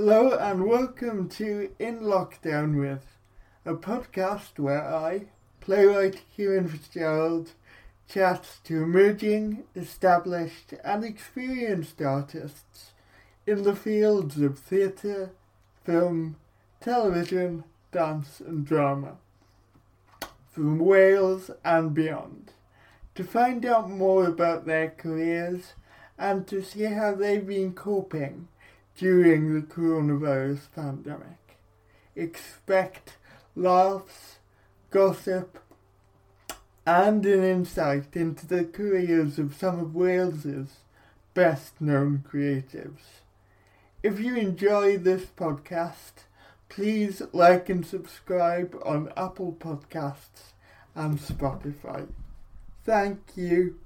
Hello and welcome to In Lockdown With, a podcast where I, playwright Kieran Fitzgerald, chats to emerging, established and experienced artists in the fields of theatre, film, television, dance and drama, from Wales and beyond, to find out more about their careers and to see how they've been coping during the coronavirus pandemic. Expect laughs, gossip, and an insight into the careers of some of Wales's best known creatives. If you enjoy this podcast, please like and subscribe on Apple Podcasts and Spotify. Thank you.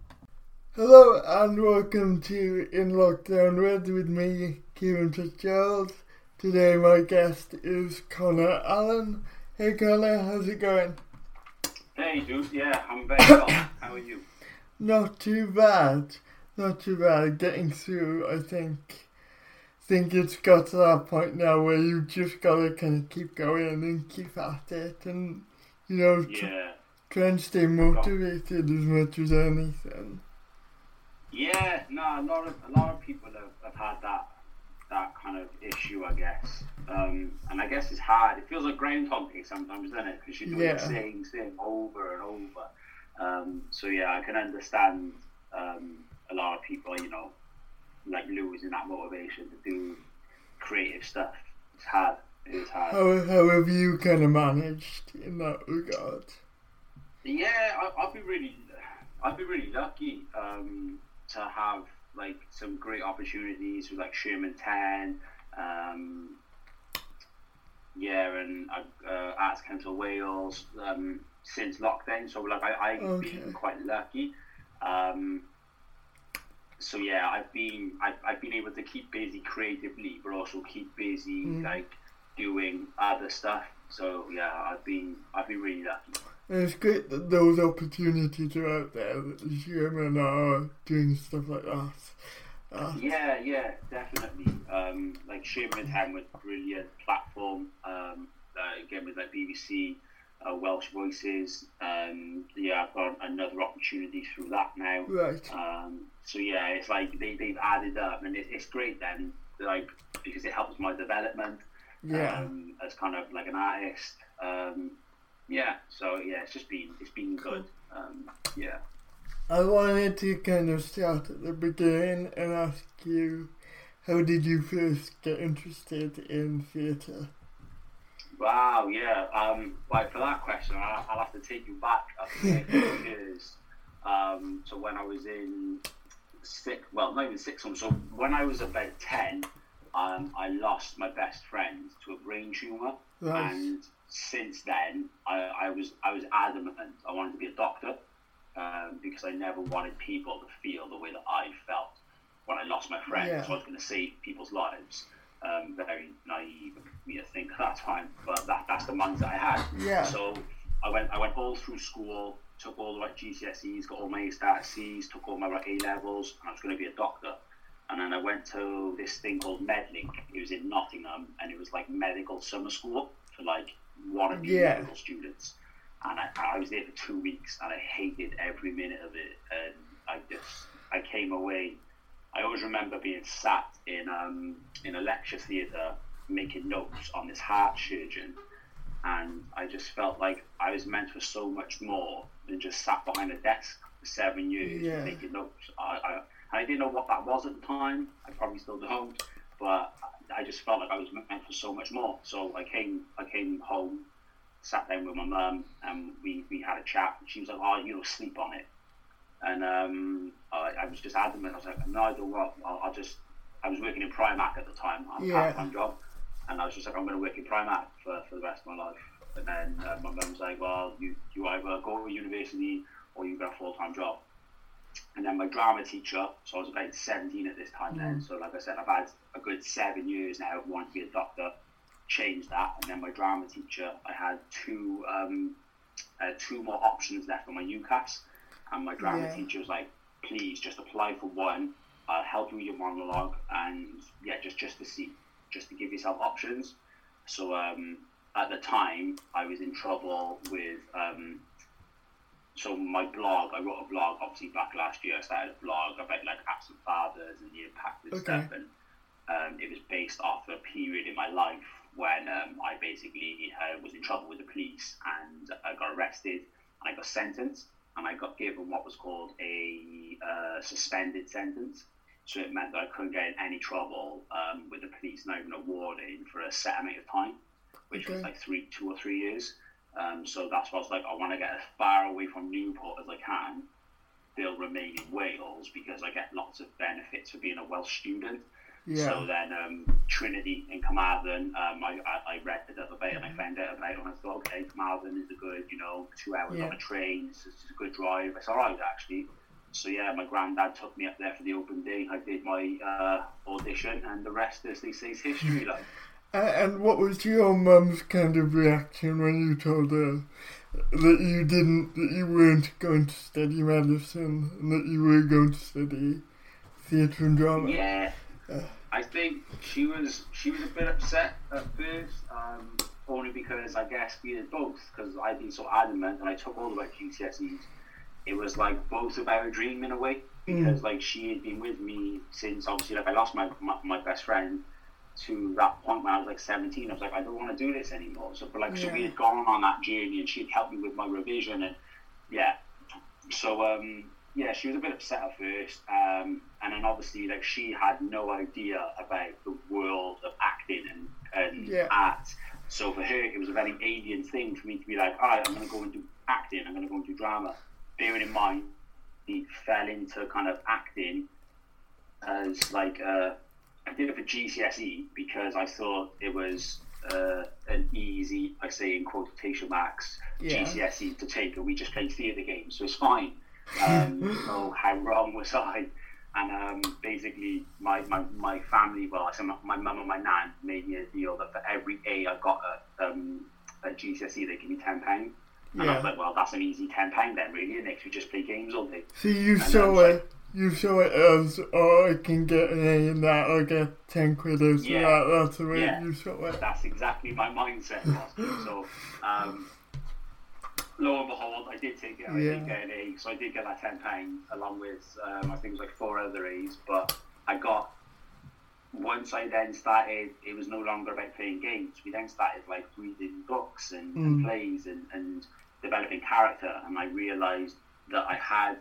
Hello and welcome to In Lockdown Red with me, Kieran Fitzgerald. Today my guest is Connor Allen. Hey Connor, how's it going? Hey dude, yeah, I'm very well. How are you? Not too bad. Not too bad. Getting through, I think. think it's got to that point now where you just gotta kind of keep going and keep at it and, you know, tr- Yeah. try and stay motivated as much as anything. Yeah, no, a lot of a lot of people have, have had that that kind of issue, I guess. Um, and I guess it's hard. It feels like Groundhog Day sometimes, doesn't it? Because you're doing Yeah. the same thing over and over. Um, so yeah, I can understand um, a lot of people, you know, like losing that motivation to do creative stuff. It's hard. It is hard. How, how have you kind of managed in that regard? Yeah, I, I've been really, I've been really lucky um, to have like some great opportunities with like Sherman Ten, um, yeah, and uh, Arts Council Wales um, since lockdown. So like I, I've Okay. been quite lucky. Um, so yeah, I've been I've, I've been able to keep busy creatively, but also keep busy Mm. like doing other stuff. So yeah, I've been I've been really lucky. And it's great that those opportunities are out there, that the Sherman are doing stuff like that. Uh, Yeah, yeah, definitely. Um, like Sherman Ten was a brilliant platform. Um, uh, again with like BBC, uh, Welsh Voices. Um, yeah, I've got another opportunity through that now. right. Um, so yeah, it's like they, they've added up, and it, it's great then, like because it helps my development Yeah. um, as kind of like an artist. Um, yeah, so yeah, it's just been it's been good. Um, yeah. I wanted to kind of start at the beginning and ask you, how did you first get interested in theatre? Wow, yeah. Um, right, for that question, I'll, I'll have to take you back a few years. Um, so when I was in six, well, not even six months. So when I was about ten, um, I lost my best friend to a brain tumor, Right. and since then, I, I was I was adamant I wanted to be a doctor um, because I never wanted people to feel the way that I felt when I lost my friend. Yeah. So I was going to save people's lives. Um, very naive of me to think at that time, but that, that's the mindset I had. Yeah. So I went I went all through school, took all the right GCSEs, got all my A star C's, took all my right A levels, and I was going to be a doctor. And then I went to this thing called Medlink. It was in Nottingham, and it was like medical summer school for like wannabe Yeah. medical students. And I, I was there for two weeks, and I hated every minute of it. And I just I came away. I always remember being sat in um, in a lecture theatre making notes on this heart surgeon, and I just felt like I was meant for so much more than just sat behind a desk for seven years Yeah. making notes. I, I I didn't know what that was at the time. I probably still don't, but I just felt like I was meant for so much more. So I came I came home, sat down with my mum, and we, we had a chat. She was like, "Oh, you know, sleep on it." And um, I, I was just adamant. I was like, "No, I don't want. I'll, I'll just." I was working in Primark at the time, a Yeah. part-time job, and I was just like, "I'm going to work in Primark for, for the rest of my life." And then uh, my mum was like, "Well, you you either go to university or you get a full-time job." And then my drama teacher, so I was about 17 at this time then. So, like I said, I've had a good seven years now of wanting to be a doctor. Changed that, and then my drama teacher, I had two um, uh, two more options left on my UCAS, and my drama Yeah. teacher was like, "Please, just apply for one. I'll help you with your monologue, and yeah, just just to see." just to give yourself options. So um, at the time, I was in trouble with. Um, so my blog, I wrote a blog obviously back last year. I started a blog about like absent fathers and the impact and Okay. stuff, and um, it was based off a period in my life when um, I basically uh, was in trouble with the police and I got arrested and I got sentenced and I got given what was called a uh, suspended sentence. So it meant that I couldn't get in any trouble um, with the police, not even a warning for a set amount of time, which was like three, two or three years. Um, so that's why I was like, I want to get as far away from Newport as I can, still remain in Wales because I get lots of benefits for being a Welsh student. Yeah. So then um, Trinity in Carmarthen, um, I, I, I read it up about and I found out about it and I thought, okay, Carmarthen is a good, you know, two hours Yeah. on a train, it's, it's a good drive. It's all right, actually. So yeah, my granddad took me up there for the open day. I did my uh, audition and the rest, as they say, is history. Like, And what was your mum's kind of reaction when you told her that you didn't, that you weren't going to study medicine and that you were going to study theatre and drama? Yeah, I think she was she was a bit upset at first, um, only because I guess we did both. Because I'd been so adamant, and I took all about GCSEs. It was like both of our dream in a way, because like she had been with me since obviously like I lost my, my my best friend to that point when I was like 17. I was like I don't want to do this anymore. So but like so we had gone on that journey, and she'd helped me with my revision, and yeah. So um, yeah, she was a bit upset at first, um, and then obviously like she had no idea about the world of acting and, and Yeah. art. So for her, it was a very alien thing for me to be like, all right, I'm going to go and do acting. I'm going to go and do drama. Bearing in mind, he fell into kind of acting as like uh, I did it for GCSE because I thought it was uh, an easy, I say in quotation marks, Yeah. GCSE to take, and we just played theatre games, so it's fine. Um, so how wrong was I? And um, basically, my, my, my family, well, I said my, mum and my nan made me a deal that for every A I got at um, at GCSE, they give me ten pound. And I Yeah. was like, well, that's an easy ten pound then, really. It makes me just play games all day. So you And saw then, it, you saw it as, oh, I can get an A in that, I'll get 10 quid as Yeah. that, that's the way Yeah. you. That's exactly my mindset. was. so, um, lo and behold, I did take it. I Yeah. did get an A, so I did get that ten pound along with um, I think it was like four other A's. But I got once I then started, it was no longer about playing games. We then started like reading books and, and Mm. plays and, and developing character, and I realised that I had.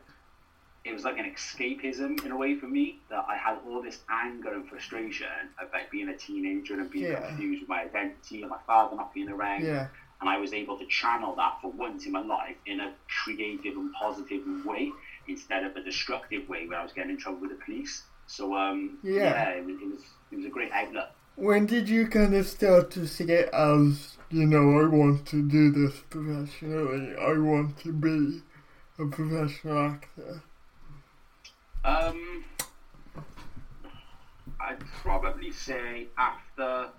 It was like an escapism in a way for me that I had all this anger and frustration about being a teenager and being Yeah. confused with my identity and my father not being around Yeah. and I was able to channel that for once in my life in a creative and positive way instead of a destructive way where I was getting in trouble with the police. So um, Yeah. yeah, it, was, it was it was a great outlet. When did you kind of start to see it as, you know, I want to do this professionally, I want to be a professional actor? Um, I'd probably say after.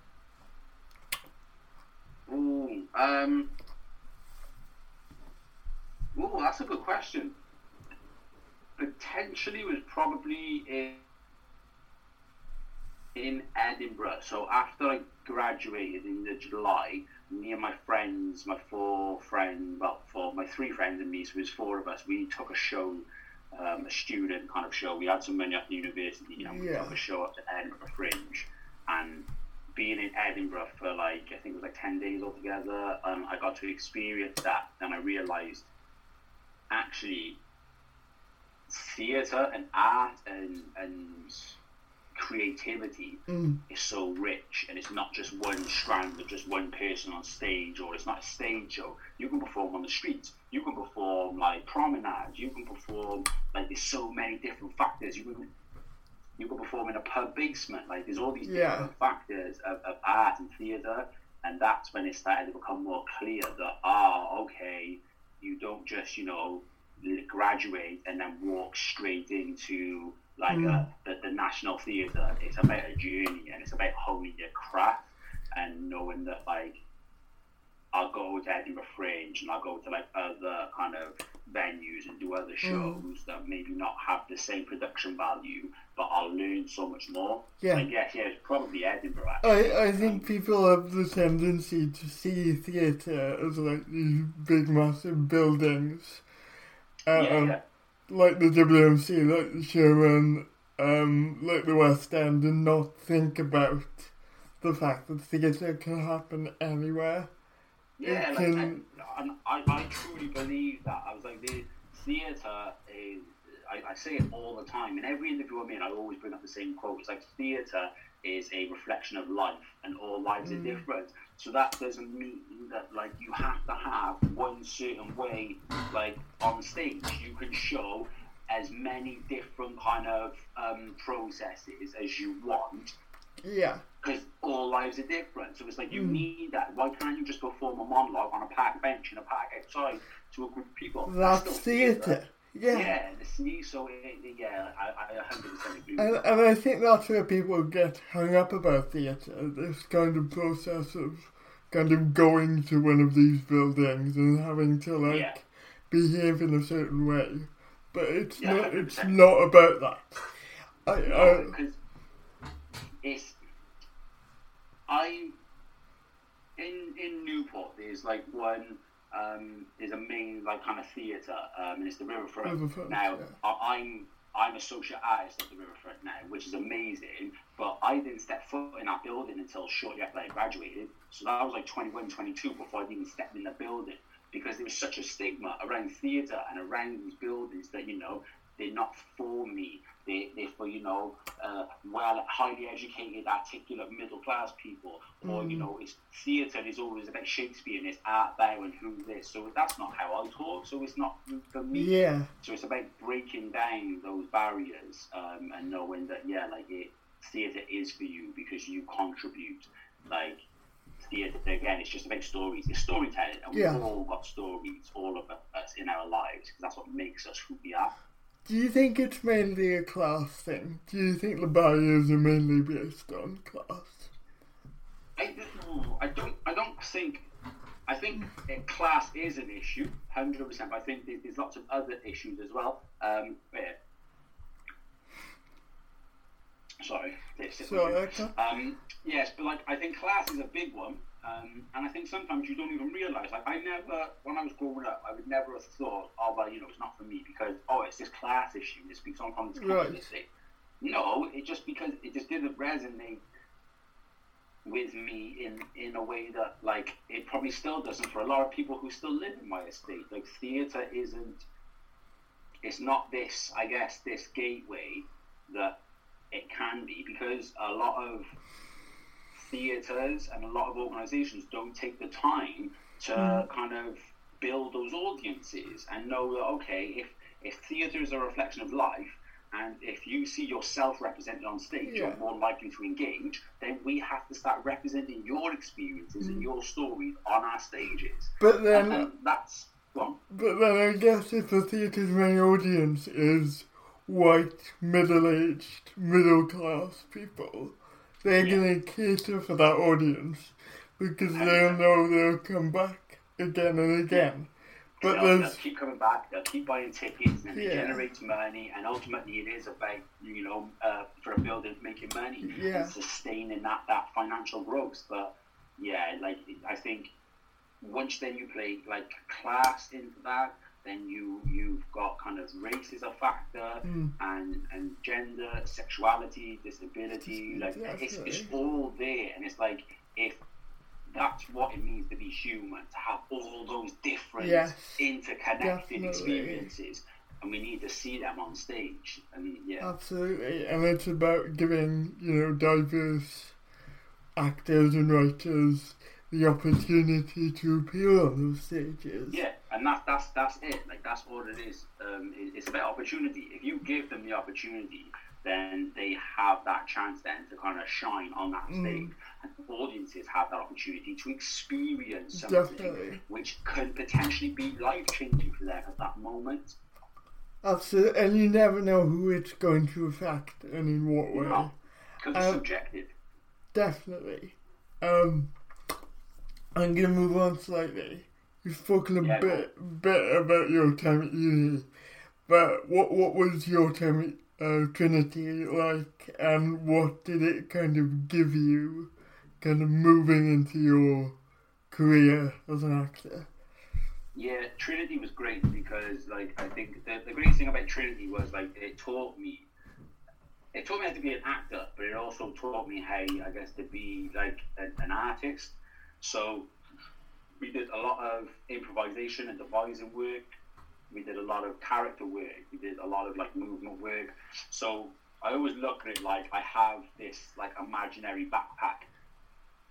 Ooh, um. Ooh, that's a good question. Potentially was probably in in Edinburgh. So after I graduated in the July, me and my friends, my four friends, well, four, my three friends and me, so it was four of us. We took a show, um, a student kind of show. We had some money at the university, and we Yeah. a show up to Edinburgh Fringe. And being in Edinburgh for like I think it was like ten days altogether, um, I got to experience that, and I realised actually theatre and art and and creativity Mm. is so rich and it's not just one strand of just one person on stage or it's not a stage show. You can perform on the streets, you can perform like promenades, you can perform like there's so many different factors. You can you can perform in a pub basement, like there's all these Yeah. different factors of, of art and theatre and that's when it started to become more clear that ah okay, you don't just, you know, graduate and then walk straight into like a, the, the national theatre. It's about a journey and it's about honing your craft and knowing that like I'll go to Edinburgh Fringe and I'll go to like other kind of venues and do other shows that maybe not have the same production value, but I'll learn so much more. Yeah. I guess yeah, it's probably Edinburgh. Actually. I, I think people have the tendency to see theatre as like these big, massive buildings. Uh, yeah, um, yeah. Like the WMC, like the Sherman, um, like the West End, and not think about the fact that theatre can happen anywhere. Yeah, It like, can- and, and I, I truly believe that. I was like, the theatre is, I, I say it all the time. In every interview I'm in, I always bring up the same quote. It's like, theatre is a reflection of life, and all lives Mm. are different. So that doesn't mean that, like, you have to have one certain way, like, on stage. You can show as many different kind of um, processes as you want Yeah, because all lives are different. So it's like you Mm. need that. Why can't you just perform a monologue on a park bench in a park outside to a group of people? that's still theatre. Yeah, Yeah. the so it, it- yeah, I, I 100% agree. And, and I think that's where people get hung up about theatre, this kind of process of kind of going to one of these buildings and having to like Yeah. behave in a certain way. But it's Yeah, not it's 100%. not about that. I, you. I because it's I in in Newport. There's like one. Um, there's a main like kind of theatre, um, and it's the Riverfront. Riverfront, now yeah. I, I'm I'm a social artist at the Riverfront now, which is amazing. But I didn't step foot in that building until shortly after I graduated. So that was like 21, 22 before I even stepped in the building because there was such a stigma around theatre and around these buildings that you know they're not for me. They, they're for you know uh, well, highly educated, articulate, middle class people, or you know, it's theatre is always about Shakespeare and it's art thou and who this. So that's not how I talk. So it's not for me. yeah. So it's about breaking down those barriers um, and knowing that yeah, like it, theatre is for you because you contribute. Like theatre again, it's just about stories. It's storytelling, and Yeah. we've all got stories, all of us in our lives, because that's what makes us who we are. Do you think it's mainly a class thing? Do you think the barriers are mainly based on class? I, I don't. I don't think. I think class is an issue, hundred percent. But I think there's lots of other issues as well. Um, where, sorry, this is- So I can Um, yes, but like I think class is a big one, um, and I think sometimes you don't even realise. Like I never, when I was growing up, I would never have thought, oh well, you know, it's not for me because oh, it's this class issue. It's because I'm from this Right. community. No, it just because it just didn't resonate with me in in a way that like it probably still doesn't for a lot of people who still live in my estate. Like theatre isn't. It's not this, I guess, this gateway that it can be because a lot of theatres and a lot of organisations don't take the time to hmm. kind of build those audiences and know that okay, if if theatre is a reflection of life, and if you see yourself represented on stage, Yeah. you're more likely to engage. Then we have to start representing your experiences and hmm. your stories on our stages. But then, and that's well, but then I guess if the theatre's main audience is white, middle-aged, middle-class people, they're Yeah. gonna cater for that audience because they'll know they'll come back again and again. But they'll, they'll keep coming back. They'll keep buying tickets, and it Yeah. generates money. And ultimately, it is about you know uh, for a building making money Yeah. and sustaining that that financial growth. But yeah, like I think once then you play like class into that, then you you've got kind of race is a factor, Mm. and and gender, sexuality, disability. Like it's, it's Definitely. all there, and it's like if that's what it means to be human, to have all those different Yes, interconnected definitely. experiences, and we need to see them on stage. And yeah, Absolutely, and it's about giving you know diverse actors and writers the opportunity to appear on those stages. yeah, and that's that's that's it. Like that's all it is. Um, it- it's about opportunity. If you give them the opportunity, then they have that chance then to kind of shine on that Mm. stage, and audiences have that opportunity to experience something Definitely. which could potentially be life changing for them at that moment. Absolutely, and you never know who it's going to affect and in what way. No, because it's Um, subjective. Definitely. Um, I'm gonna move on slightly. You've spoken a bit bit about your time at uni, but what what was your time at uh, Trinity like, and what did it kind of give you, kind of moving into your career as an actor? Yeah, Trinity was great because, like, I think the, the greatest thing about Trinity was, like, it taught me, it taught me how to be an actor, but it also taught me how, I guess, to be, like, an, an artist. So we did a lot of improvisation and devising work. We did a lot of character work. We did a lot of, like, movement work. So I always look at it like I have this, like, imaginary backpack.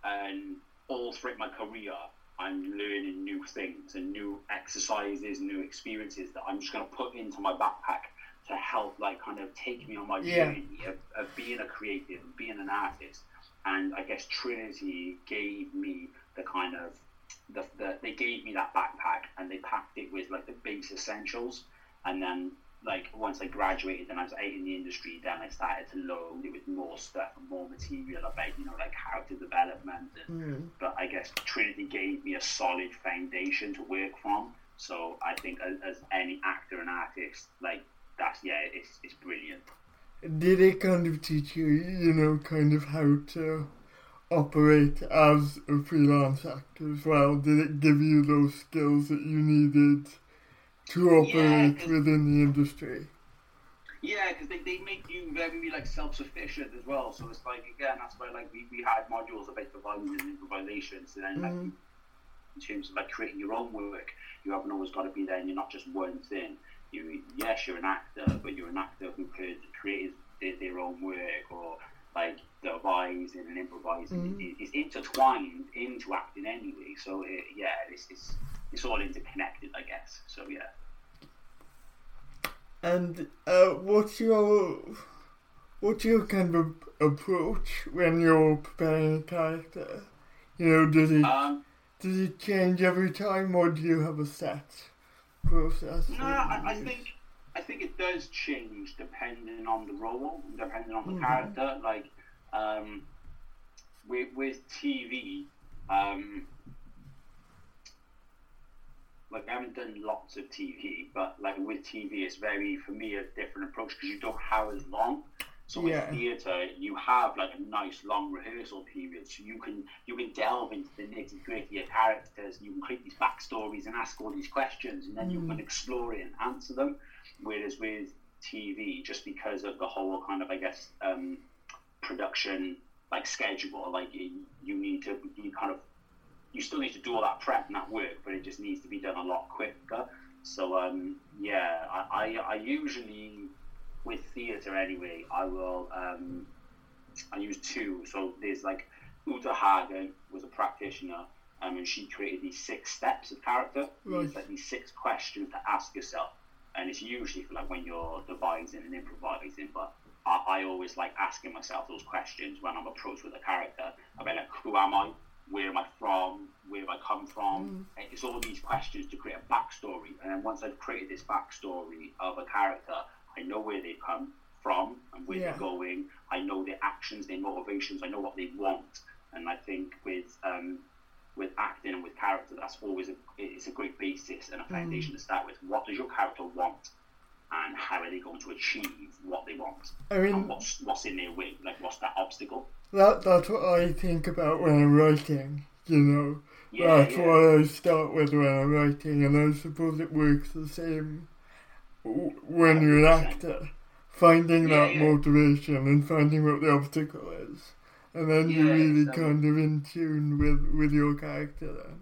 And all throughout my career, I'm learning new things and new exercises, new experiences that I'm just going to put into my backpack to help, like, kind of take me on my Yeah. journey of, of being a creative, being an artist. And I guess Trinity gave me the kind of the, the they gave me that backpack and they packed it with like the base essentials. And then like once I graduated and I was out in the industry, then I started to load it with more stuff and more material about you know like character development and Mm. but I guess Trinity gave me a solid foundation to work from. So I think as, as any actor and artist, like that's yeah, it's it's brilliant. Did it kind of teach you, you know, kind of how to operate as a freelance actor as well? Did it give you those skills that you needed to operate 'cause- within the industry? Yeah, because they, they make you very like self sufficient as well. So it's like again, that's why like we, we had modules about design and improvisation. So then like Mm. in terms of like creating your own work, you haven't always got to be there, and you're not just one thing. You yes, you're an actor, but you're an actor who could create their, their own work or like devising and improvising Mm. is, is intertwined into acting anyway. So it, yeah, it's, it's it's all interconnected, I guess. So yeah. And uh, what's your what's your kind of approach when you're preparing a character? You know, does it Um, does it change every time, or do you have a set process? No, I, I think I think it does change depending on the role, depending on the Mhm. character. Like um, with with TV, um, like I haven't done lots of TV, but like with TV, it's very for me a different approach because you don't have as long. So Yeah. with theatre, you have like a nice long rehearsal period, so you can you can delve into the nitty gritty of characters. You can create these backstories and ask all these questions, and then you Mm. can explore it and answer them. Whereas with TV, just because of the whole kind of I guess um, production like schedule, like you, you need to you kind of you still need to do all that prep and that work, but it just needs to be done a lot quicker. So um, yeah, I, I, I usually with theatre anyway, I will um, I use two. So there's like Uta Hagen was a practitioner, um, and she created these six steps of character. Right. It's like these six questions to ask yourself, and it's usually for like when you're devising and improvising, but. I, I always like asking myself those questions when I'm approached with a character about like who am I, where am I from, where have I come from. And It's all these questions to create a backstory, and then once I've created this backstory of a character, I know where they come from and where Yeah. they're going. I know their actions, their motivations. I know what they want, and I think with um, with acting and with character, that's always a it's a great basis and a foundation to start with. What does your character want, and how are they going to achieve what they want, I and mean, what's what's in their way, like what's that obstacle? that that's what I think about when I'm writing. You know, Yeah, that's yeah. what I start with when I'm writing, and I suppose it works the same when you're an actor. Finding Yeah, that yeah. motivation and finding what the obstacle is, and then you're really exactly. kind of in tune with with your character. Then.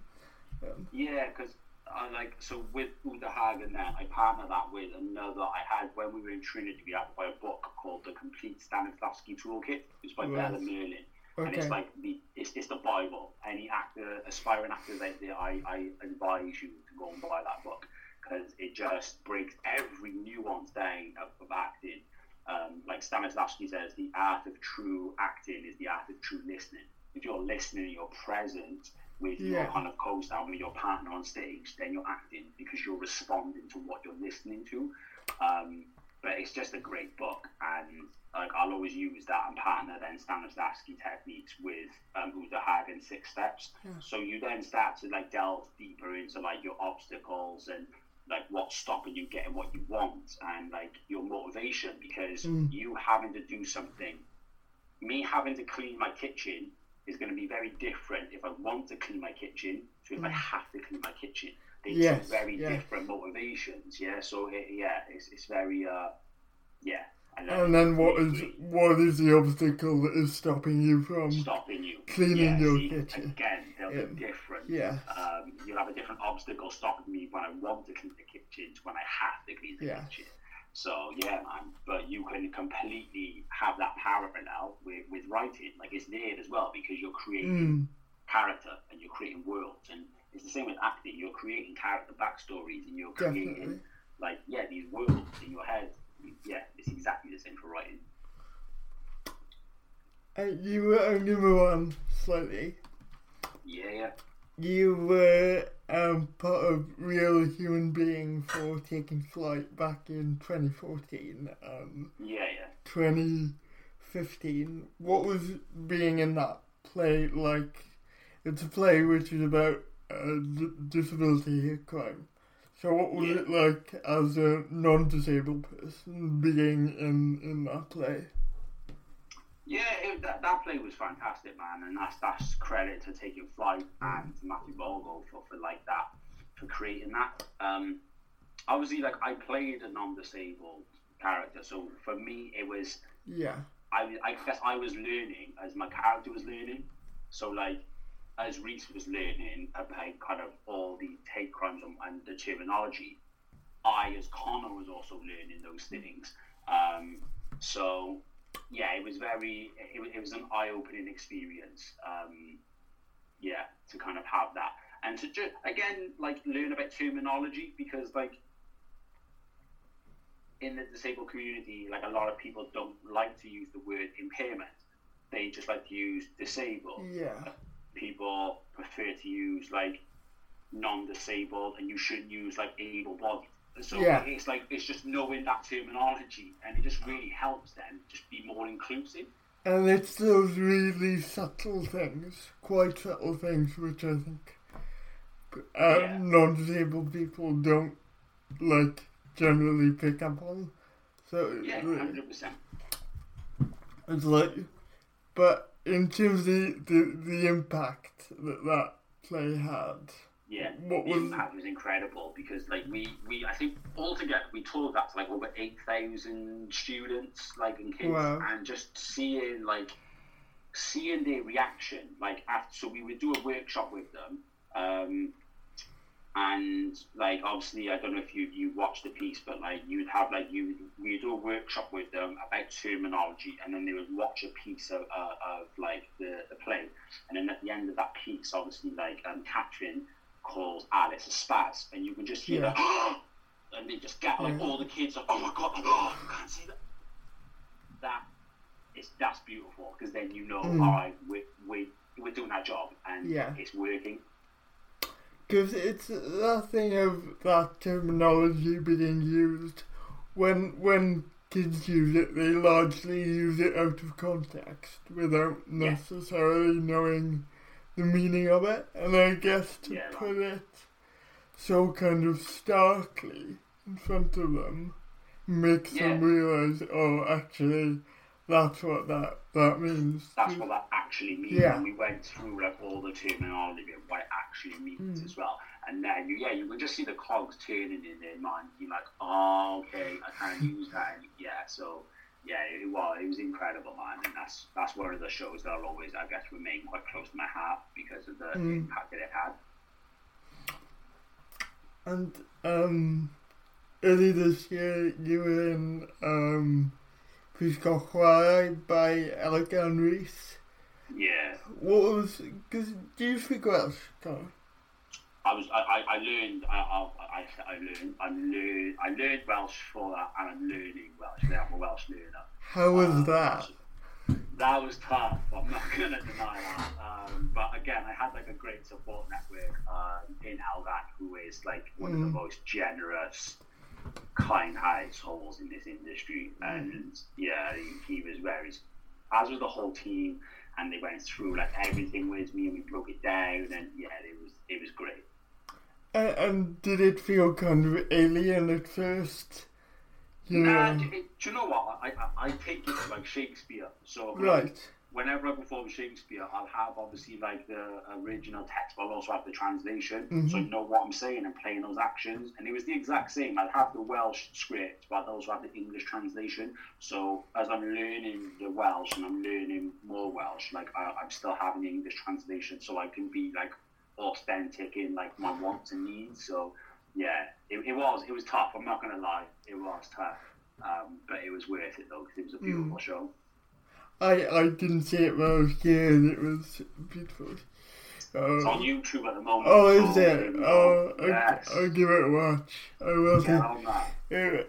Um, yeah, because I like so with Uta Hagen then I partner that with another I had when we were in Trinity we had to buy a book called The Complete Stanislavski Toolkit. It's by Right. Bella Merlin. And it's like the it's, it's the Bible. Any actor, aspiring actors out there, I, I advise you to go and buy that book because it just breaks every nuance down of, of acting. Um, like Stanislavski says, the art of true acting is the art of true listening. If you're listening, and you're present with your Yeah. kind of co-star, with your partner on stage, then you're acting because you're responding to what you're listening to. Um, but it's just a great book, and like I'll always use that and partner then Stanislavski techniques with um, Uta Hagen six steps. Yeah. So you then start to like delve deeper into like your obstacles and like what's stopping you getting what you want and like your motivation because Mm. you having to do something me having to clean my kitchen is going to be very different if I want to clean my kitchen to if I have to clean my kitchen. They're Mm. Yes, very different motivations. Yeah, so it, yeah, it's, it's very uh, yeah. And then what is what is the obstacle that is stopping you from? stopping you cleaning yeah, your see, kitchen. again? They'll Yeah. be different. Yeah. Um, you'll have a different obstacle stopping me when I want to clean the kitchen to when I have to clean the Yeah. kitchen. So yeah, man. But you can completely have that parallel with, with writing. Like it's near as well because you're creating Mm, character and you're creating worlds and it's the same with acting you're creating character backstories and you're creating definitely. like yeah these worlds in your head yeah it's exactly the same for writing And you were only one slightly. yeah yeah You were um, part of Real Human Being for Taking Flight back in 2014 and yeah yeah 2015. What was being in that play like? It's a play which is about uh, d- disability crime. So what was Yeah. it like as a non-disabled person being in, in that play? yeah it, that, that play was fantastic man and that's that's credit to taking flight and to Matthew Bogle for, for like that for creating that um obviously like I played a non-disabled character so for me it was Yeah. I, I guess I was learning as my character was learning. So like as Reese was learning about kind of all the hate crimes and, and the terminology, I as Connor was also learning those things. Um, so yeah, it was very it, it was an eye opening experience. Um, yeah, to kind of have that and to just again like learn about terminology because like in the disabled community, like a lot of people don't like to use the word impairment. They just like to use disabled. Yeah. People prefer to use like non-disabled, and you shouldn't use like able-bodied. So Yeah. it's like it's just knowing that terminology, and it just really helps them just be more inclusive. And it's those really subtle things, quite subtle things, which I think um, Yeah. non-disabled people don't like generally pick up on. So Yeah, it's- hundred percent. it's like, but in terms of the, the, the impact that that play had, Yeah, What the was- impact was incredible because like we, we I think altogether we told that to like over eight thousand students like and kids Wow. and just seeing like seeing their reaction like after so we would do a workshop with them um, and like obviously I don't know if you you watched the piece but like you would have like you we do a workshop with them about terminology and then they would watch a piece of, uh, of like the, the play and then at the end of that piece obviously like um, Catherine calls Alice a spaz and you can just hear Yeah. that and they just get like Yeah. all the kids like oh my god oh, I can't see that that is that's beautiful because then you know Mm. all right we we we're doing our job and Yeah. it's working because it's that thing of that terminology being used when when kids use it, they largely use it out of context without Yeah. necessarily knowing the meaning of it. And I guess to Yeah, put it so kind of starkly in front of them makes them realize, oh, actually, that's what that that means. that's what that actually means. Yeah. And we went through like all the terminology of what it actually means Mm. as well. And then you, yeah, you can just see the cogs turning in their mind. You're like, oh, okay, I can't use that. And yeah, so yeah, it was it was incredible, man. And that's that's one of the shows that I'll always, I guess, remain quite close to my heart because of the Mm. impact that it had. And um, early this year, you were in um, Pwysgo Chwarae by Elgan Rhys. Yeah, What was, because do you speak Welsh, Connor? I was I, I, I learned I, I, I, learned I learned I learned Welsh for that and I'm learning Welsh. now. I'm a Welsh learner. How was Um, that? That was tough. I'm not gonna deny that. Um, but again, I had like a great support network um, in Elgan, who is like one of Mm. the most generous client high souls in this industry, mm. and yeah, he, he was very, as was the whole team, and they went through like everything with me, and we broke it down, and yeah, it was it was great. And, and did it feel kind of alien at first? And it, do you know what? I, I, I take it like Shakespeare. So right whenever I perform Shakespeare, I'll have obviously like the original text, but I'll also have the translation, mm-hmm. so you know what I'm saying and playing those actions. And it was the exact same. I'd have the Welsh script, but I'd also have the English translation. So as I'm learning the Welsh and I'm learning more Welsh, like I, I'm still having the English translation, so I can be like authentic in like my wants and needs. So yeah, it, it was it was tough. I'm not gonna lie, it was tough, um, but it was worth it though because it was a beautiful mm. show. I I didn't see it when I was kid. It was beautiful. Uh, it's on YouTube at the moment. Oh, is it? Oh, yes. I, will give it a watch. I will. Get on that.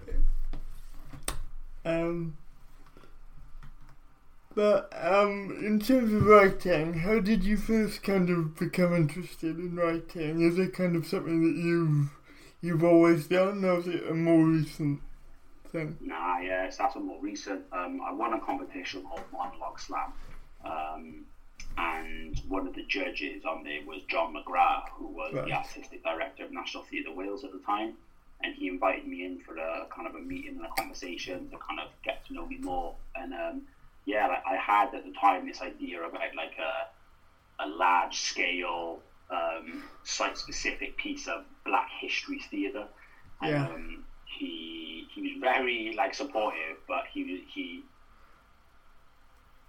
Um, but um, in terms of writing, how did you first kind of become interested in writing? Is it kind of something that you've you've always done, or is it a more recent thing? Nah, yeah, it's that's a more recent. Um, I won a competition called Monologue Slam, um, and one of the judges on there was John McGrath, who was right. the artistic director of National Theatre Wales at the time, and he invited me in for a kind of a meeting and a conversation to kind of get to know me more. And um, yeah, like I had at the time this idea about like a a large scale um, site specific piece of Black history theatre. Yeah. Um, he he was very like supportive, but he he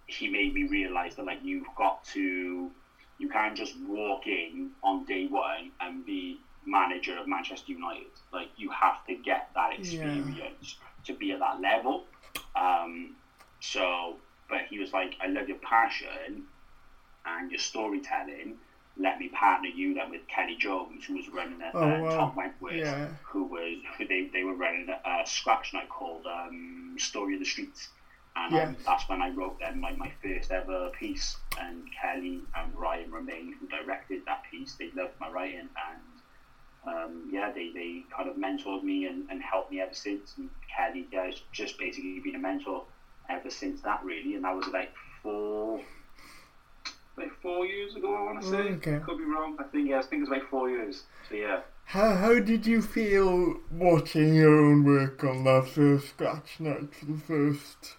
he made me realize that like you've got to you can't just walk in on day one and be manager of Manchester United. Like you have to get that experience yeah. to be at that level. Um, so, but he was like, I love your passion and your storytelling let me partner you then with Kelly Jones, who was running it, oh, uh, Tom Wentworth, yeah. who was who they, they were running a, scratch night called um, Story of the Streets. And yes. um, that's when I wrote then my, my first ever piece. And Kelly and Ryan Remain, who directed that piece, they loved my writing. And um, yeah, they, they kind of mentored me and, and helped me ever since. And Kelly has just basically been a mentor ever since that, really. And that was about four, like four years ago. I want to say. Okay. Could be wrong. I think yeah. I think it's like four years. So yeah. How how did you feel watching your own work on that first scratch night for the first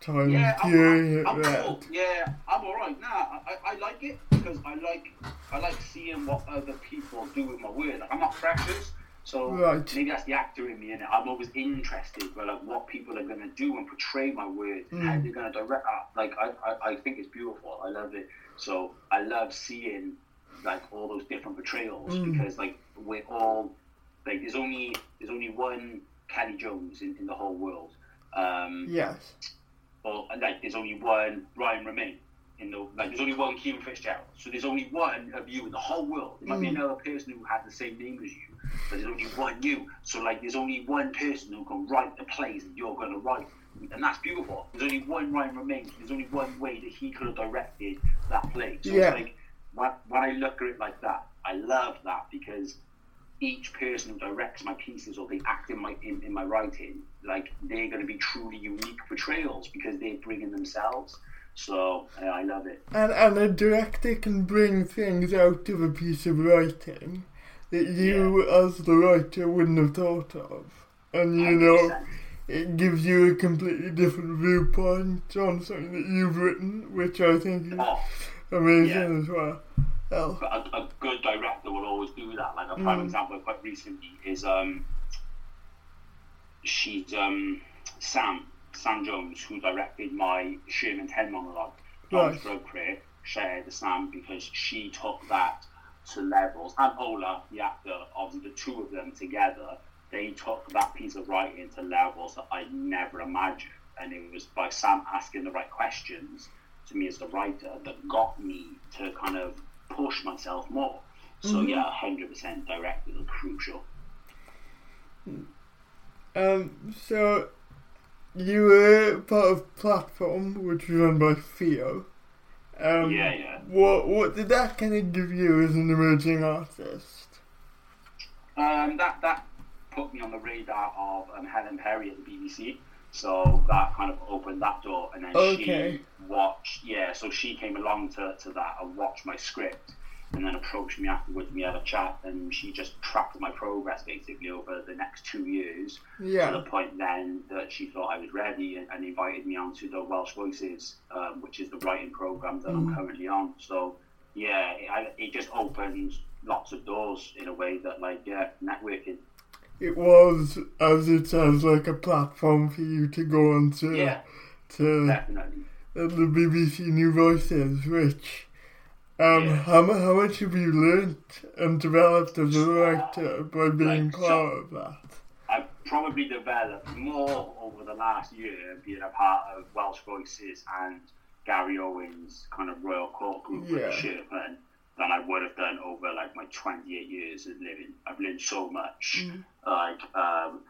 time yeah, hearing I'm, I'm, it I'm cool. Yeah, I'm alright. Nah, I, I like it because I like I like seeing what other people do with my work. Like, I'm not precious. So right. maybe that's the actor in me, and I'm always interested by like what people are going to do and portray my words, mm. how they're going to direct. Uh, like I, I, I think it's beautiful. I love it. So I love seeing like all those different portrayals mm. because like we're all like there's only there's only one Kelly Jones in, in the whole world. Um, yes. Or like there's only one Ryan Remain in the like there's only one Kieran Fitzgerald. So there's only one of you in the whole world. There might mm. be another person who had the same name as you but there's only one you. So like, there's only one person who can write the plays that you're going to write, and that's beautiful. There's only one Ryan Remains. There's only one way that he could have directed that play. So yeah. it's like when, when I look at it like that, I love that because each person who directs my pieces or they act in my in, in my writing, like they're going to be truly unique portrayals because they're bringing themselves. So uh, I love it. And and a director can bring things out of a piece of writing that you, yeah. as the writer, wouldn't have thought of. And you 100%. know, it gives you a completely different viewpoint on something that you've written, which I think is oh, amazing yeah. as well. well. A, a, good director will always do that. Like a prime mm. example, quite recently, is um, she's um, Sam Sam Jones, who directed my Sherman Ten monologue. Right. Drug Crate, shared the Sam because she took that to levels, and Ola, the actor, of the two of them together, they took that piece of writing to levels that I never imagined. And it was by Sam asking the right questions to me as the writer that got me to kind of push myself more. So mm-hmm. yeah, hundred percent directors are crucial. Um, so you were part of Platform, which was run by Theo. Um, yeah, yeah. What what did that kind of give you as an emerging artist? Um, that that put me on the radar of um, Helen Perry at the BBC. So that kind of opened that door, and then Okay. she watched. Yeah, so she came along to, to that and watched my script, and then approached me afterwards. We had a chat, and she just tracked my progress basically over the next two years. To the point then that she thought I was ready and, and invited me onto the Welsh Voices, um, which is the writing program that I'm currently on. So yeah, it, I, it just opens lots of doors in a way that like yeah, networking. It was, as it sounds, like a platform for you to go on to, Yeah, to definitely. the BBC New Voices, which, um, Yeah. how, how much have you learnt and developed as a writer by being Like, so- part of that? I've probably developed more over the last year being a part of Welsh Voices and Gary Owen's kind of Royal Court group Yeah. Sherman than I would have done over like my 28 years of living. I've learned so much, like um,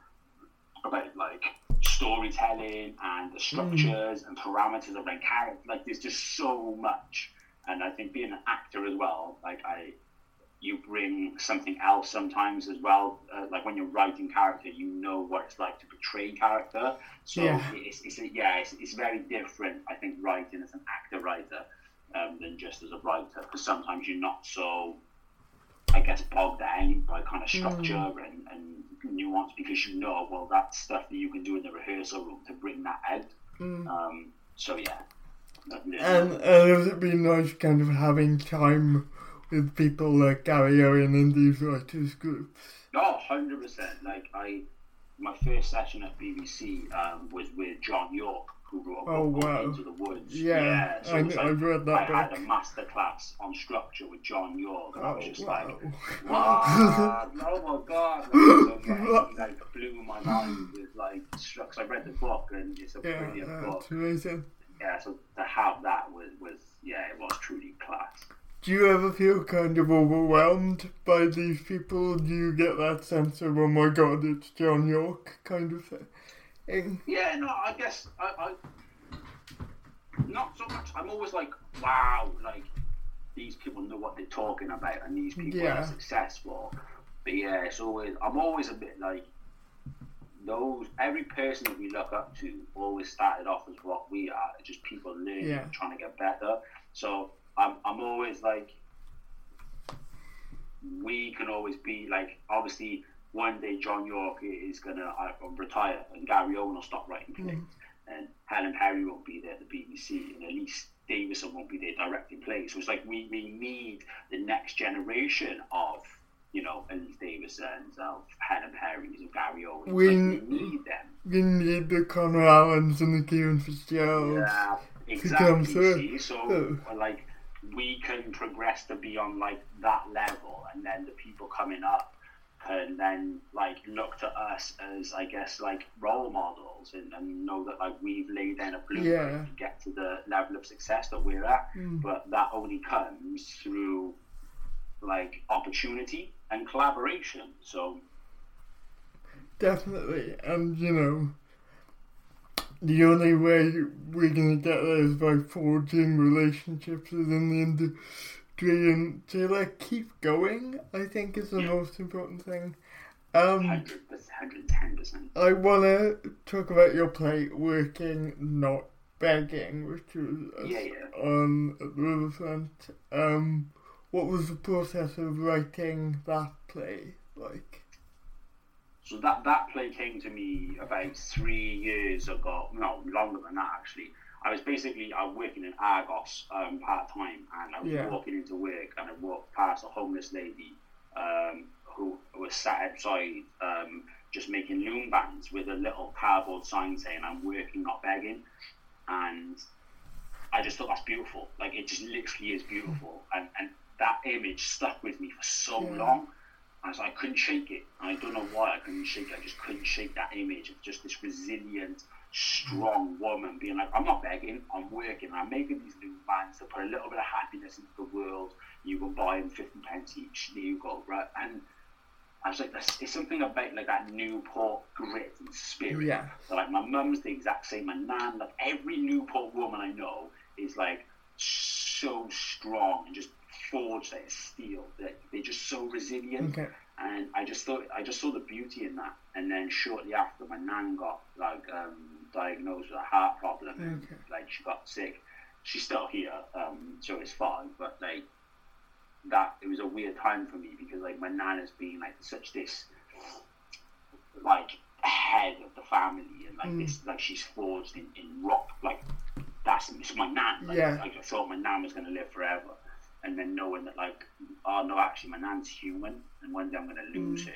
about like storytelling and the structures and parameters of like character. Like there's just so much, and I think being an actor as well, like I you bring something else sometimes as well. Uh, like when you're writing character, you know what it's like to portray character. So Yeah. it's, it's a, yeah, it's, it's very different. I think writing as an actor writer um, than just as a writer because sometimes you're not so, I guess, bogged down by kind of structure and, and nuance because you know well that's stuff that you can do in the rehearsal room to bring that out. Um, so yeah. And, and has it been nice kind of having time with people like Gary Owen and these writers groups? Oh, 100%. Like, I, my first session at BBC um, was with John Yorke, who wrote a book Oh, wow. Into the Woods. Yeah, so I- was I've read that I had a master class on structure with John Yorke, and I was Oh, just wow. like, what? oh my god. Like, so, yeah, like, blew my mind with, like, structure. I read the book, and it's a Yeah, brilliant book. amazing. Yeah, so to have that was, was, yeah, it was truly class. Do you ever feel kind of overwhelmed by these people? Do you get that sense of, oh my god, it's John Yorke kind of thing? Yeah, no, I guess I, I not so much. I'm always like, wow, like these people know what they're talking about, and these people Yeah. are successful. But yeah, it's always I'm always a bit like those. Every person that we look up to always started off as what we are, just people learning, Yeah. trying to get better. So I'm I'm always like we can always be like obviously one day John Yorke is gonna uh, retire and Gary Owen will stop writing plays and Helen Perry won't be there at the BBC and Elise Davison won't be there directing plays. So it's like we, we need the next generation of you know Elise Davisons, of Helen Perrys, of Gary Owens. We- like, we need them. We need the Connor Allens and the Kieran Fitzgeralds. Yeah, exactly. See? So, Oh. like, we can progress to be on like that level, and then the people coming up can then like look to us as, I guess, like role models, and, and know that like we've laid down a blueprint Yeah. to get to the level of success that we're at. Mm. But that only comes through like opportunity and collaboration. So Definitely, and you know, the only way we're gonna get there is by forging relationships within the industry and to like keep going. I think is the Yeah. most important thing. Um, hundred percent, hundred ten percent. I wanna talk about your play, working not begging, which was Yeah, yeah. on riverfront. Um, what was the process of writing that play like? So that that play came to me about three years ago. No, longer than that actually. I was basically I was working in Argos um, part time, and I was Yeah. walking into work, and I walked past a homeless lady um, who was sat outside um, just making loom bands with a little cardboard sign saying "I'm working, not begging," and I just thought that's beautiful. Like it just literally is beautiful, and and that image stuck with me for so Yeah. long. I was I couldn't shake it. I don't know why I couldn't shake it. I just couldn't shake that image of just this resilient, strong woman being like, I'm not begging, I'm working, I'm making these new bands to put a little bit of happiness into the world. You can buy them 50 pence each. There you go, right? And I was like, there's, there's something about like that Newport grit and spirit. Yeah. So, like my mum's the exact same. My nan, like every Newport woman I know is like so strong and just forged like steel. They're, they're just so resilient. Okay. And I just thought I just saw the beauty in that. And then shortly after, my nan got like um, diagnosed with a heart problem. And, Like she got sick. She's still here, um, so it's fine. But like that, it was a weird time for me because like my nan has been like such this like head of the family and like Mm. this like she's forged in, in rock like that's it's my nan like, Yeah. like I thought my nan was going to live forever and then knowing that like oh no actually my nan's human and one day I'm going to lose Mm. her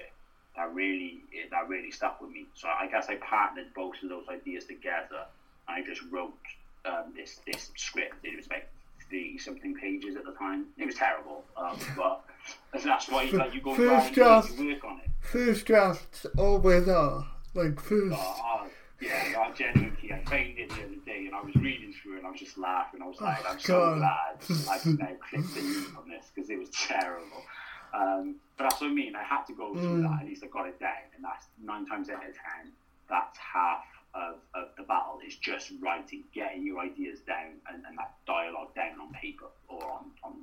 that really that really stuck with me so I guess I partnered both of those ideas together and I just wrote um, this this script it was like 30 something pages at the time it was terrible um, but that's why like you go First draft. and you work on it First drafts always are. Like, first. Oh, oh, yeah, I genuinely, I found it the other day and I was reading through it and I was just laughing. I was like, Oh, I'm so glad I've now clicked the loop on this because it was terrible. Um, but that's what I mean. I had to go through Mm. that. At least I got it down, and that's nine times out of ten. That's half of, of the battle. Is just writing, getting your ideas down, and, and that dialogue down on paper or on, on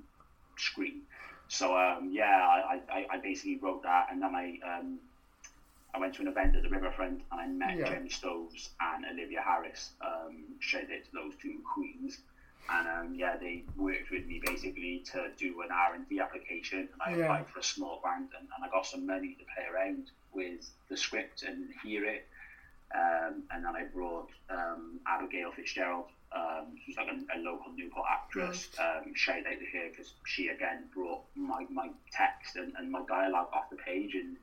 screen. So um, yeah, I, I, I basically wrote that, and then I um, I went to an event at the Riverfront, and I met Yeah. Jenny Stoves and Olivia Harris. Um, shout out to those two queens. And um, yeah, they worked with me basically to do an R and D application, and I Yeah. applied for a small grant, and, and I got some money to play around with the script and hear it. Um, and then I brought um, Abigail Fitzgerald, um, who's like a, a local Newport actress. Um, shout out to her because she again brought my, my text and, and my dialogue off the page, and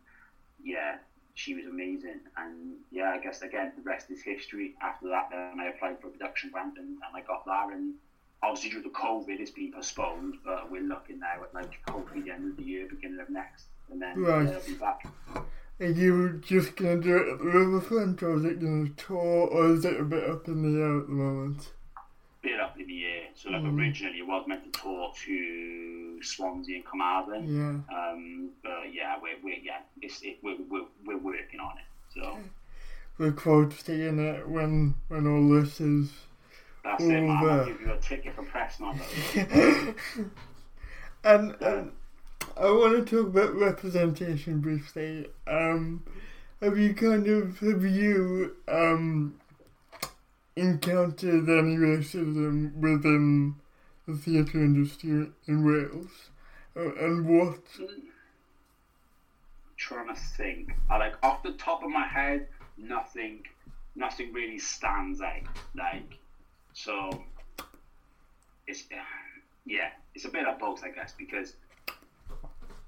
yeah, she was amazing. And yeah, I guess again the rest is history. After that, then I applied for a production grant, and, and I got that. And obviously due to COVID, it's been postponed, but we're looking now at like hopefully the end of the year, beginning of next, and then Right. uh, be back. Are you just gonna do it at the riverfront, or is it gonna tour, or is it a bit up in the air at the moment? bit up in the air. So like Mm. originally it was meant to tour to Swansea and Carmarthen. Yeah. Um, but yeah, we're, we're yeah, it's, it, we're, we're, we're working on it. So Look forward to seeing it when when all this is. that's it, man. I'll give you a ticket for press not and um, I want to talk about representation briefly. Um, have you kind of have you um, encountered any racism within the theatre industry in Wales? Uh, and what? trying to think. I like off the top of my head, nothing, nothing really stands out. Like, so it's yeah, it's a bit of both, I guess, because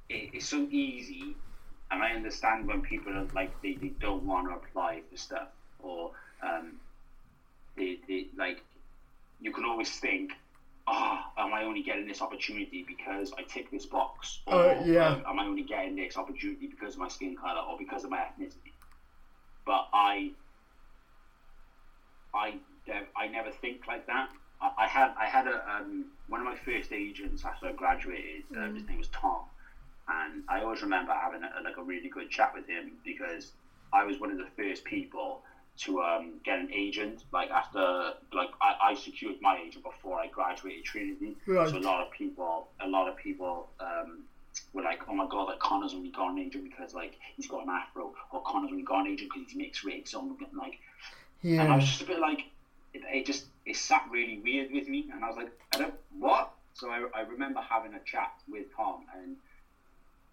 it, it's so easy, and I understand when people are like they, they don't want to apply for stuff or um, they, they like you can always think. Oh, am I only getting this opportunity because I tick this box? Or Uh, yeah. um, am I only getting this opportunity because of my skin color or because of my ethnicity? But I, I, I never think like that. I, I had, I had a um, one of my first agents after I graduated. Uh, his name was Tom, and I always remember having a, like a really good chat with him because I was one of the first people to um, get an agent. Like after, like I, I secured my agent before I graduated Trinity. Right. So a lot of people, a lot of people um, were like, "Oh my god, like Connor's only got an agent because like he's got an afro, or Connor's only got an agent because he's mixed race." So I'm like, and I Yeah. was just a bit like, it, it just it sat really weird with me, and I was like, I don't what. So I, I remember having a chat with Tom and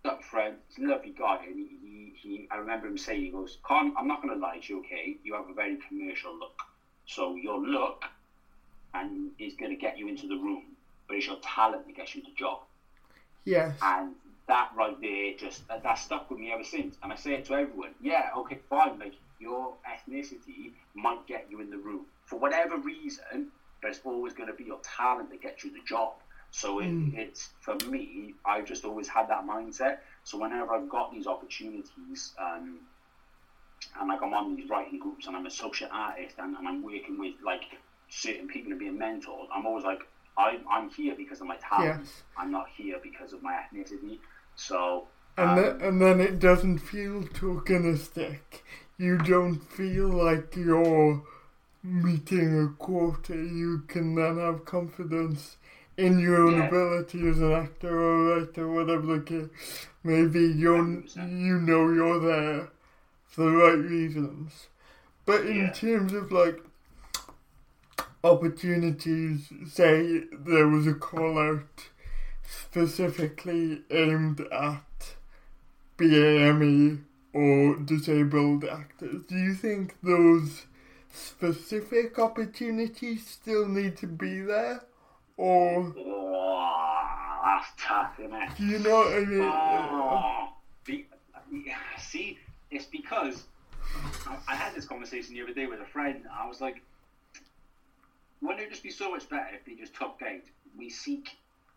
up front, he's a lovely guy, and he, he, he I remember him saying, he goes, Con, I'm not going to lie to you, okay? You have a very commercial look. So your look and is going to get you into the room, but it's your talent that gets you the job. Yes. And that right there just that, that stuck with me ever since. And I say it to everyone. Yeah, okay, fine. Like your ethnicity might get you in the room for whatever reason, but it's always going to be your talent that gets you the job. So it, Mm. it's for me. I've just always had that mindset. So whenever I've got these opportunities, um, and like I'm on these writing groups, and I'm a social artist, and, and I'm working with like certain people and being mentored, I'm always like, I, I'm here because of my talent. Yes. I'm not here because of my ethnicity. So And, um, then, and then it doesn't feel tokenistic. You don't feel like you're meeting a quota. You can then have confidence in your own Yeah. ability as an actor or writer, whatever the case may be, you're, you know you're there for the right reasons. But in Yeah. terms of like opportunities, say there was a call out specifically aimed at BAME or disabled actors, do you think those specific opportunities still need to be there? Or Oh, that's tough, isn't it? do you know what I mean? Oh, be, see, it's because I, I had this conversation the other day with a friend. I was like, wouldn't it just be so much better if they just took gate? We seek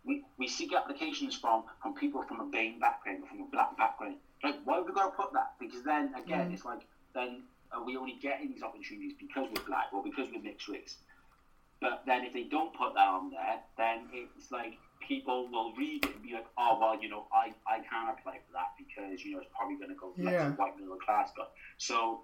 we, we seek applications from, from people from a BAME background or from a black background. Like, why have we got to put that? Because then, again, Mm. it's like, then are we only getting these opportunities because we're black or because we're mixed race? But then if they don't put that on there, then it's like people will read it and be like, oh, well, you know, I, I can't apply for that because, you know, it's probably going to go like Yeah. the white middle class guy. So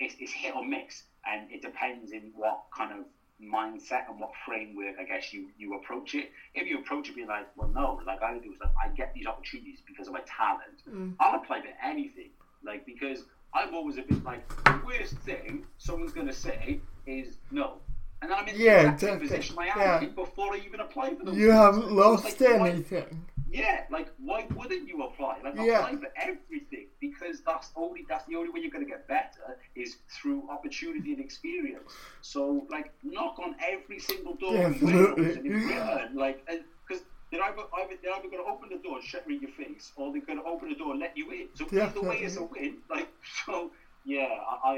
it's, it's hit or miss. And it depends in what kind of mindset and what framework, I guess, you, you approach it. If you approach it being like, well, no, like I do is like, I get these opportunities because of my talent. Mm. I'll apply for anything. Like, because I'm always a bit like, the worst thing someone's going to say is no. And then I'm in the Yeah, exact same definitely. position I am Yeah. in before I even apply for them. You haven't lost like, why- anything. yeah, like why wouldn't you apply? Like Yeah. apply for everything because that's only that's the only way you're going to get better is through opportunity and experience. So like knock on every single door in Definitely. Wales and in Britain, like because they're either, either they're either going to open the door and shut you in your face, or they're going to open the door and let you in. So either way is a win. Like so, yeah, I, I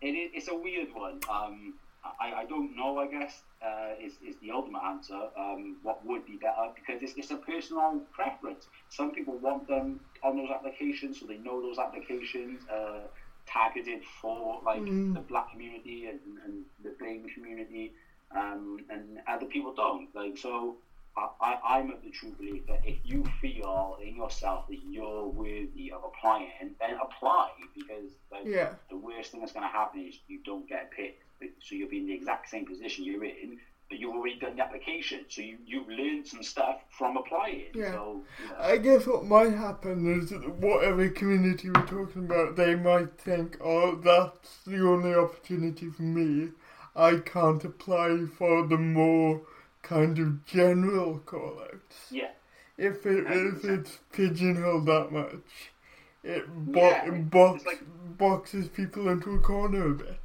it it's a weird one. Um, I, I don't know. I guess uh, is is the ultimate answer. Um, what would be better because it's, it's a personal preference. Some people want them on those applications, so they know those applications uh, targeted for like Mm. the black community and, and the BAME community, um, and other people don't. Like so, I, I, I'm of the true belief that if you feel in yourself that you're worthy of applying, then apply because like, Yeah. the worst thing that's going to happen is you don't get picked. So you'll be in the exact same position you're in, but you've already done the application. So you, you've learned some stuff from applying. Yeah. So, yeah. I guess what might happen is that whatever community we're talking about, they might think, oh, that's the only opportunity for me. I can't apply for the more kind of general call outs. yeah. If, it, if it's pigeonholed that much, it, bo- Yeah, it box, like- boxes people into a corner a bit.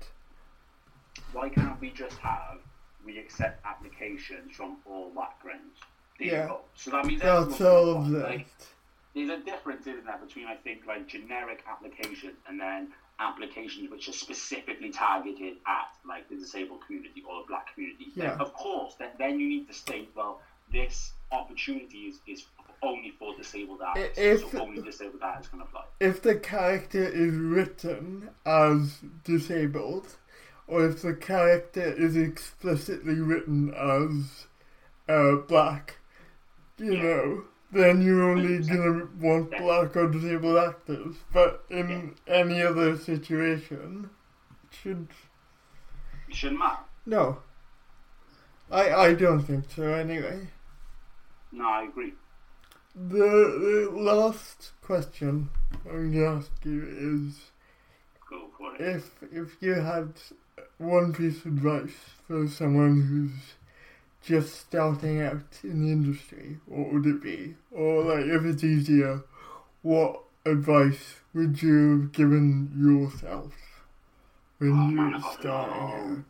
Why can't we just have, we accept applications from all backgrounds? Yeah. So that means That everyone's solves gonna it. apply. Like, there's a difference, isn't there, between I think like generic applications and then applications which are specifically targeted at like the disabled community or the black community. Then, Yeah. of course, then, then you need to state, well, this opportunity is, is only for disabled artists, if- so only disabled artists can apply. if the character is written as disabled, or if the character is explicitly written as uh, black, you Yeah. know, then you're only gonna want Yeah. black or disabled actors. But in any other situation, it should It shouldn't matter. no. I I don't think so. Anyway, No, I agree. the, the last question I'm gonna ask you is. Go for it. if if you had one piece of advice for someone who's just starting out in the industry, what would it be? Or like if it's easier, what advice would you have given yourself when Oh, you were starting out?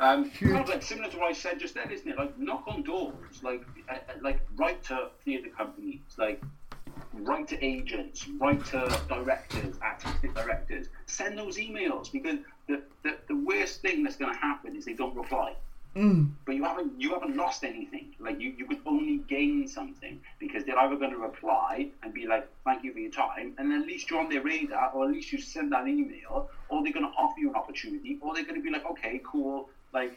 Um, kind of like similar to what I said just then, isn't it? Like knock on doors, like uh, uh, like write to theatre companies, like write to agents, write to directors, artistic directors. Send those emails because the worst thing that's going to happen is they don't reply. Mm, But you haven't you haven't lost anything. Like you, you could only gain something because they're either going to reply and be like, "Thank you for your time," and at least you're on their radar, or at least you send that email, or they're going to offer you an opportunity, or they're going to be like, "Okay, cool, like."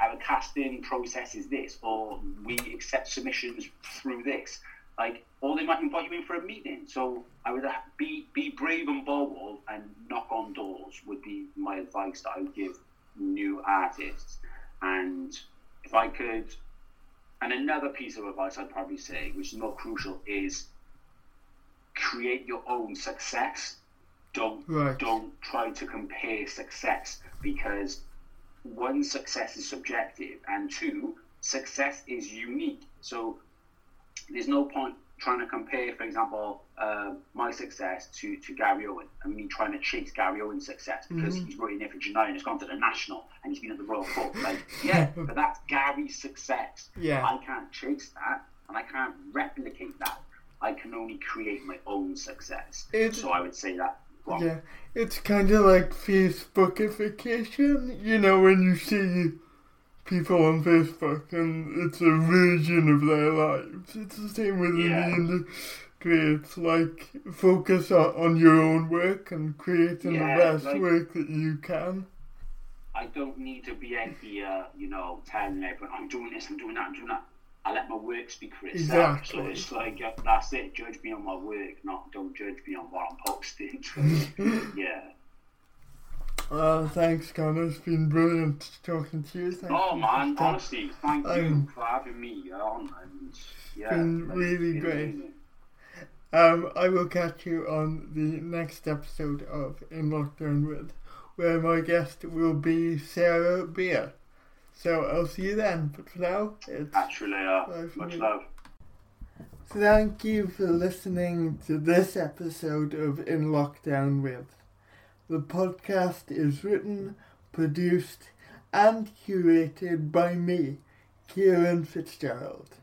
Our casting process is this, or we accept submissions through this. Like, or they might invite you in for a meeting. So I would be be brave and bold and knock on doors would be my advice that I would give new artists. And if I could and another piece of advice I'd probably say, which is more crucial, is create your own success. Don't Right. don't try to compare success because one success is subjective and two success is unique. So there's no point trying to compare, for example, uh, my success to, to Gary Owen and me trying to chase Gary Owen's success because he's running it for United, he's gone to the national and he's been at the Royal Court. Like, yeah, but that's Gary's success. Yeah. I can't chase that and I can't replicate that. I can only create my own success. It's- so I would say that. Well, Yeah, it's kind of like Facebookification. You know, when you see people on Facebook and it's a version of their lives. It's the same with Yeah. the industry. It's like focus on, on your own work and creating Yeah, the best like- work that you can. I don't need to be out here, you know, telling everyone I'm doing this, I'm doing that, I'm doing that. I let my work speak for itself. Exactly. So it's like uh, that's it. Judge me on my work, not don't judge me on what I'm posting. yeah. Uh, thanks, Connor. It's been brilliant talking to you. Thank Oh you man, honestly, thank you Um, for having me on. And yeah, been really been great. amazing. Um, I will catch you on the next episode of In Lockdown With, where my guest will be Sarah Beer. So I'll see you then. But for now, it's you later. Much me. love. thank you for listening to this episode of In Lockdown With. The podcast is written, produced, and curated by me, Kieran Fitzgerald.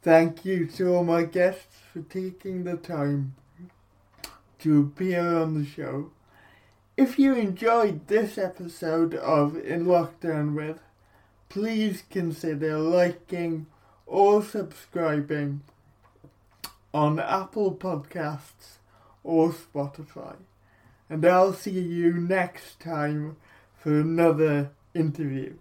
Thank you to all my guests for taking the time to appear on the show. If you enjoyed this episode of In Lockdown With, please consider liking or subscribing on Apple Podcasts or Spotify. And I'll see you next time for another interview.